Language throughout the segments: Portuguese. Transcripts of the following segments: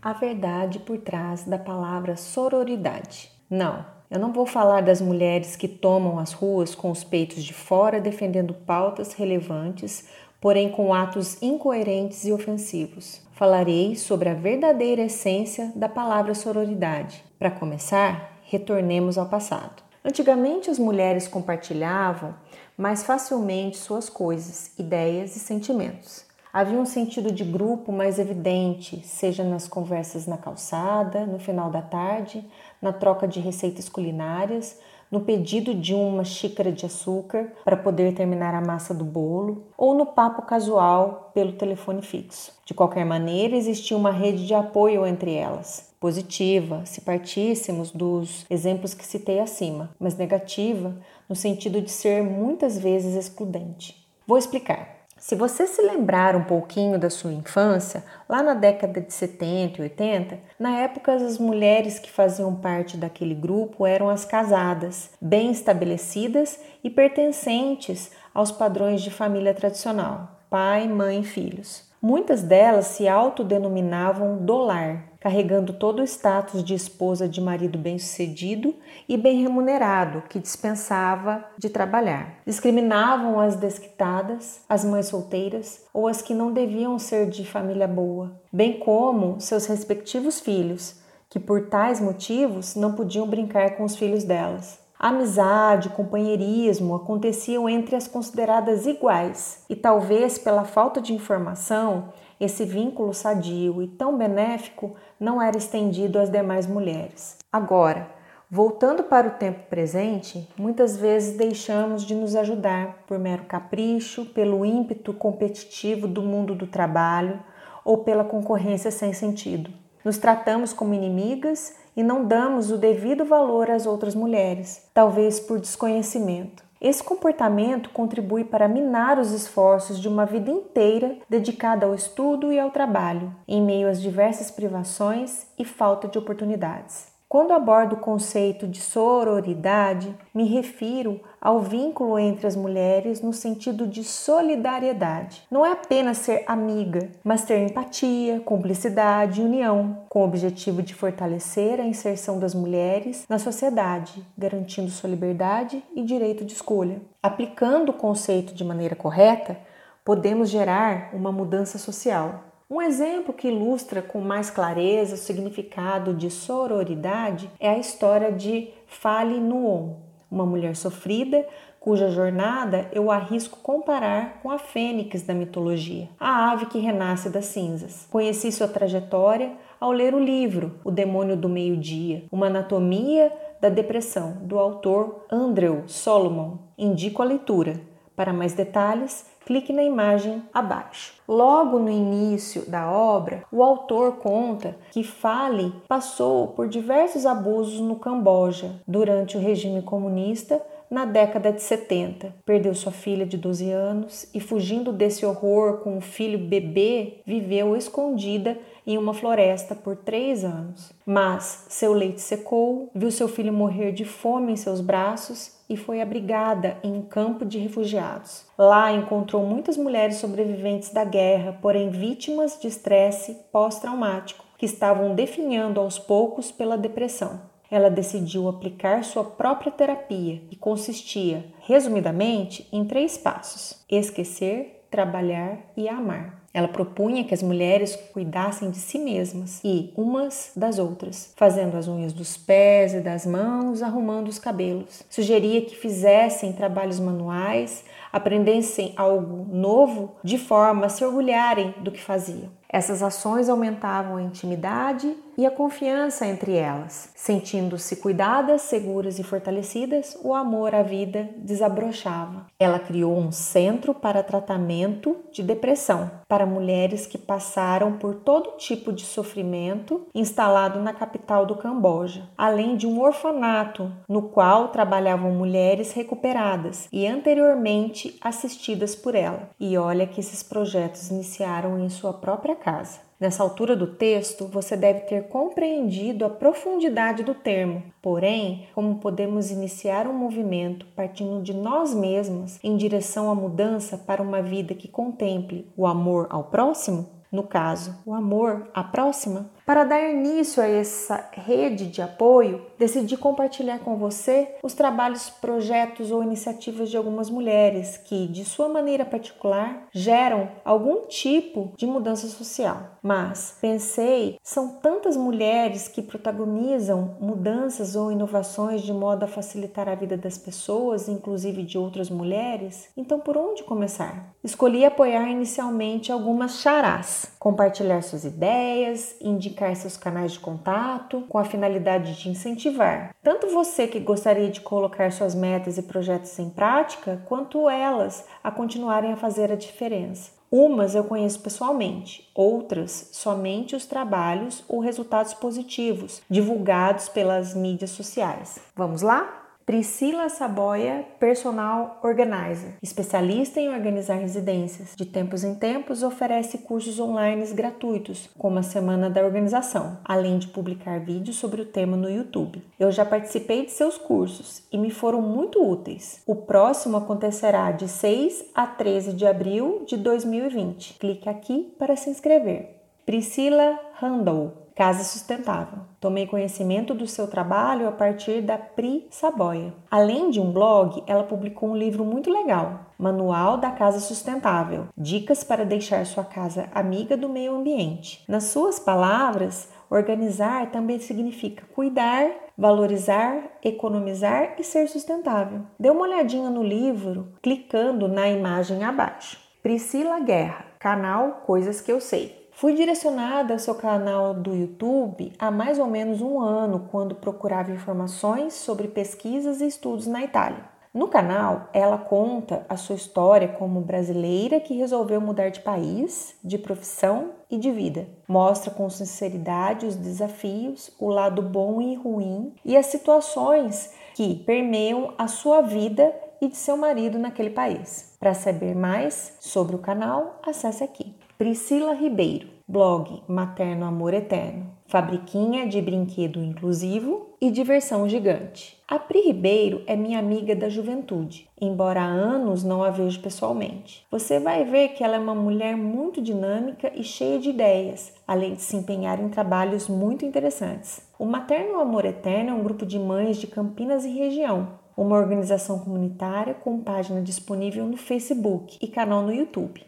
A verdade por trás da palavra sororidade. Não, eu não vou falar das mulheres que tomam as ruas com os peitos de fora defendendo pautas relevantes, porém com atos incoerentes e ofensivos. Falarei sobre a verdadeira essência da palavra sororidade. Para começar, retornemos ao passado. Antigamente, as mulheres compartilhavam mais facilmente suas coisas, ideias e sentimentos. Havia um sentido de grupo mais evidente, seja nas conversas na calçada, no final da tarde, na troca de receitas culinárias, no pedido de uma xícara de açúcar para poder terminar a massa do bolo, ou no papo casual pelo telefone fixo. De qualquer maneira, existia uma rede de apoio entre elas, positiva, se partíssemos dos exemplos que citei acima, mas negativa no sentido de ser muitas vezes excludente. Vou explicar. Se você se lembrar um pouquinho da sua infância, lá na década de 70 e 80, na época as mulheres que faziam parte daquele grupo eram as casadas, bem estabelecidas e pertencentes aos padrões de família tradicional: pai, mãe e filhos. Muitas delas se autodenominavam dolar, carregando todo o status de esposa de marido bem-sucedido e bem remunerado, que dispensava de trabalhar. Discriminavam as desquitadas, as mães solteiras ou as que não deviam ser de família boa, bem como seus respectivos filhos, que por tais motivos não podiam brincar com os filhos delas. amizade, companheirismo aconteciam entre as consideradas iguais, e talvez pela falta de informação esse vínculo sadio e tão benéfico não era estendido às demais mulheres. Agora, voltando para o tempo presente, muitas vezes deixamos de nos ajudar por mero capricho, pelo ímpeto competitivo do mundo do trabalho ou pela concorrência sem sentido. Nos tratamos como inimigas e não damos o devido valor às outras mulheres, talvez por desconhecimento. Esse comportamento contribui para minar os esforços de uma vida inteira dedicada ao estudo e ao trabalho, em meio às diversas privações e falta de oportunidades. Quando abordo o conceito de sororidade, me refiro ao vínculo entre as mulheres no sentido de solidariedade. Não é apenas ser amiga, mas ter empatia, cumplicidade e união, com o objetivo de fortalecer a inserção das mulheres na sociedade, garantindo sua liberdade e direito de escolha. Aplicando o conceito de maneira correta, podemos gerar uma mudança social. Um exemplo que ilustra com mais clareza o significado de sororidade é a história de Fale Nuon, uma mulher sofrida cuja jornada eu arrisco comparar com a fênix da mitologia, a ave que renasce das cinzas. Conheci sua trajetória ao ler o livro O Demônio do Meio-Dia, uma anatomia da depressão, do autor Andrew Solomon. Indico a leitura. Para mais detalhes, clique na imagem abaixo. Logo no início da obra, o autor conta que Fale passou por diversos abusos no Camboja durante o regime comunista na década de 70. Perdeu sua filha de 12 anos e, fugindo desse horror com o filho bebê, viveu escondida em uma floresta por três anos. Mas seu leite secou, viu seu filho morrer de fome em seus braços e foi abrigada em um campo de refugiados. Lá encontrou muitas mulheres sobreviventes da guerra, porém vítimas de estresse pós-traumático, que estavam definhando aos poucos pela depressão. Ela decidiu aplicar sua própria terapia, que consistia, resumidamente, em três passos: esquecer, trabalhar e amar. Ela propunha que as mulheres cuidassem de si mesmas e umas das outras, fazendo as unhas dos pés e das mãos, arrumando os cabelos. Sugeria que fizessem trabalhos manuais, aprendessem algo novo de forma a se orgulharem do que faziam. Essas ações aumentavam a intimidade e a confiança entre elas. Sentindo-se cuidadas, seguras e fortalecidas, o amor à vida desabrochava. Ela criou um centro para tratamento de depressão para mulheres que passaram por todo tipo de sofrimento, instalado na capital do Camboja, além de um orfanato no qual trabalhavam mulheres recuperadas e anteriormente assistidas por ela. E olha que esses projetos iniciaram em sua própria casa. Nessa altura do texto, você deve ter compreendido a profundidade do termo. Porém, como podemos iniciar um movimento partindo de nós mesmos em direção à mudança para uma vida que contemple o amor ao próximo? No caso, o amor à próxima? Para dar início a essa rede de apoio, decidi compartilhar com você os trabalhos, projetos ou iniciativas de algumas mulheres que, de sua maneira particular, geram algum tipo de mudança social. Mas pensei, são tantas mulheres que protagonizam mudanças ou inovações de modo a facilitar a vida das pessoas, inclusive de outras mulheres, então por onde começar? Escolhi apoiar inicialmente algumas charás, compartilhar suas ideias, indicar indicar seus canais de contato com a finalidade de incentivar tanto você que gostaria de colocar suas metas e projetos em prática, quanto elas a continuarem a fazer a diferença. Umas eu conheço pessoalmente, outras somente os trabalhos ou resultados positivos divulgados pelas mídias sociais. Vamos lá? Priscila Saboia, personal organizer, especialista em organizar residências. De tempos em tempos, oferece cursos online gratuitos, como a Semana da Organização, além de publicar vídeos sobre o tema no YouTube. Eu já participei de seus cursos e me foram muito úteis. O próximo acontecerá de 6 a 13 de abril de 2020. Clique aqui para se inscrever. Priscila Randall Casa Sustentável. Tomei conhecimento do seu trabalho a partir da Pri Saboia. Além de um blog, ela publicou um livro muito legal, Manual da Casa Sustentável: Dicas para deixar sua casa amiga do meio ambiente. Nas suas palavras, organizar também significa cuidar, valorizar, economizar e ser sustentável. Dê uma olhadinha no livro clicando na imagem abaixo. Priscila Guerra, canal Coisas que eu sei. Fui direcionada ao seu canal do YouTube há mais ou menos um ano, quando procurava informações sobre pesquisas e estudos na Itália. No canal, ela conta a sua história como brasileira que resolveu mudar de país, de profissão e de vida. Mostra com sinceridade os desafios, o lado bom e ruim e as situações que permeiam a sua vida e de seu marido naquele país. Para saber mais sobre o canal, acesse aqui. Priscila Ribeiro, blog Materno Amor Eterno, fabriquinha de brinquedo inclusivo e diversão gigante. A Pri Ribeiro é minha amiga da juventude, embora há anos não a vejo pessoalmente. Você vai ver que ela é uma mulher muito dinâmica e cheia de ideias, além de se empenhar em trabalhos muito interessantes. O Materno Amor Eterno é um grupo de mães de Campinas e região, uma organização comunitária com página disponível no Facebook e canal no YouTube.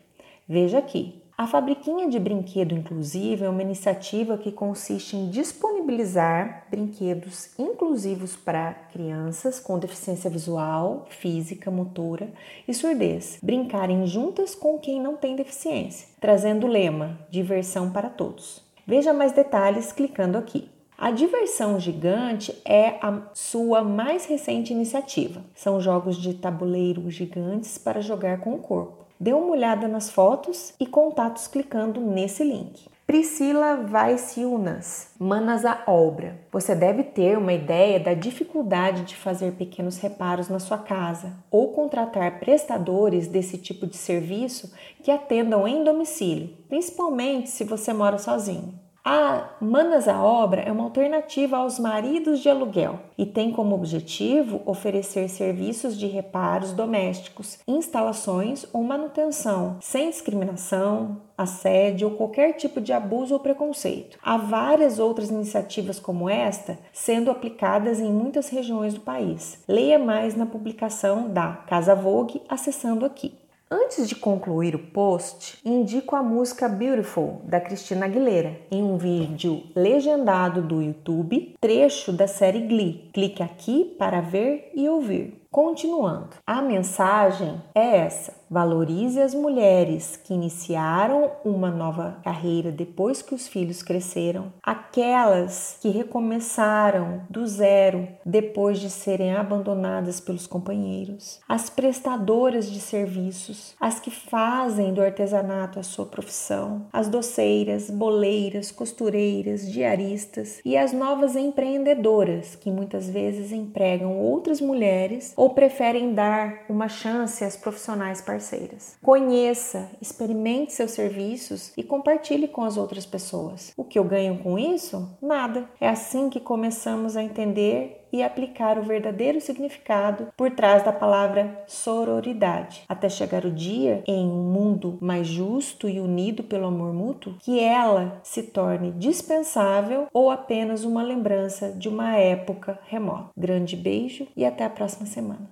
Veja aqui. A Fabriquinha de Brinquedo Inclusivo é uma iniciativa que consiste em disponibilizar brinquedos inclusivos para crianças com deficiência visual, física, motora e surdez brincarem juntas com quem não tem deficiência, trazendo o lema Diversão para Todos. Veja mais detalhes clicando aqui. A Diversão Gigante é a sua mais recente iniciativa. São jogos de tabuleiro gigantes para jogar com o corpo. Dê uma olhada nas fotos e contatos clicando nesse link. Priscila Vaisiunas, Manas à Obra. Você deve ter uma ideia da dificuldade de fazer pequenos reparos na sua casa ou contratar prestadores desse tipo de serviço que atendam em domicílio, principalmente se você mora sozinho. A Manas à Obra é uma alternativa aos maridos de aluguel e tem como objetivo oferecer serviços de reparos domésticos, instalações ou manutenção, sem discriminação, assédio ou qualquer tipo de abuso ou preconceito. Há várias outras iniciativas como esta sendo aplicadas em muitas regiões do país. Leia mais na publicação da Casa Vogue acessando aqui. Antes de concluir o post, indico a música Beautiful da Cristina Aguilera em um vídeo legendado do YouTube, trecho da série Glee. Clique aqui para ver e ouvir. Continuando, a mensagem é essa: valorize as mulheres que iniciaram uma nova carreira depois que os filhos cresceram, aquelas que recomeçaram do zero depois de serem abandonadas pelos companheiros, as prestadoras de serviços, as que fazem do artesanato a sua profissão, as doceiras, boleiras, costureiras, diaristas e as novas empreendedoras que muitas vezes empregam outras mulheres ou preferem dar uma chance às profissionais parceiras. Conheça, experimente seus serviços e compartilhe com as outras pessoas. O que eu ganho com isso? Nada. É assim que começamos a entender e aplicar o verdadeiro significado por trás da palavra sororidade, até chegar o dia em um mundo mais justo e unido pelo amor mútuo, que ela se torne dispensável ou apenas uma lembrança de uma época remota. Grande beijo e até a próxima semana.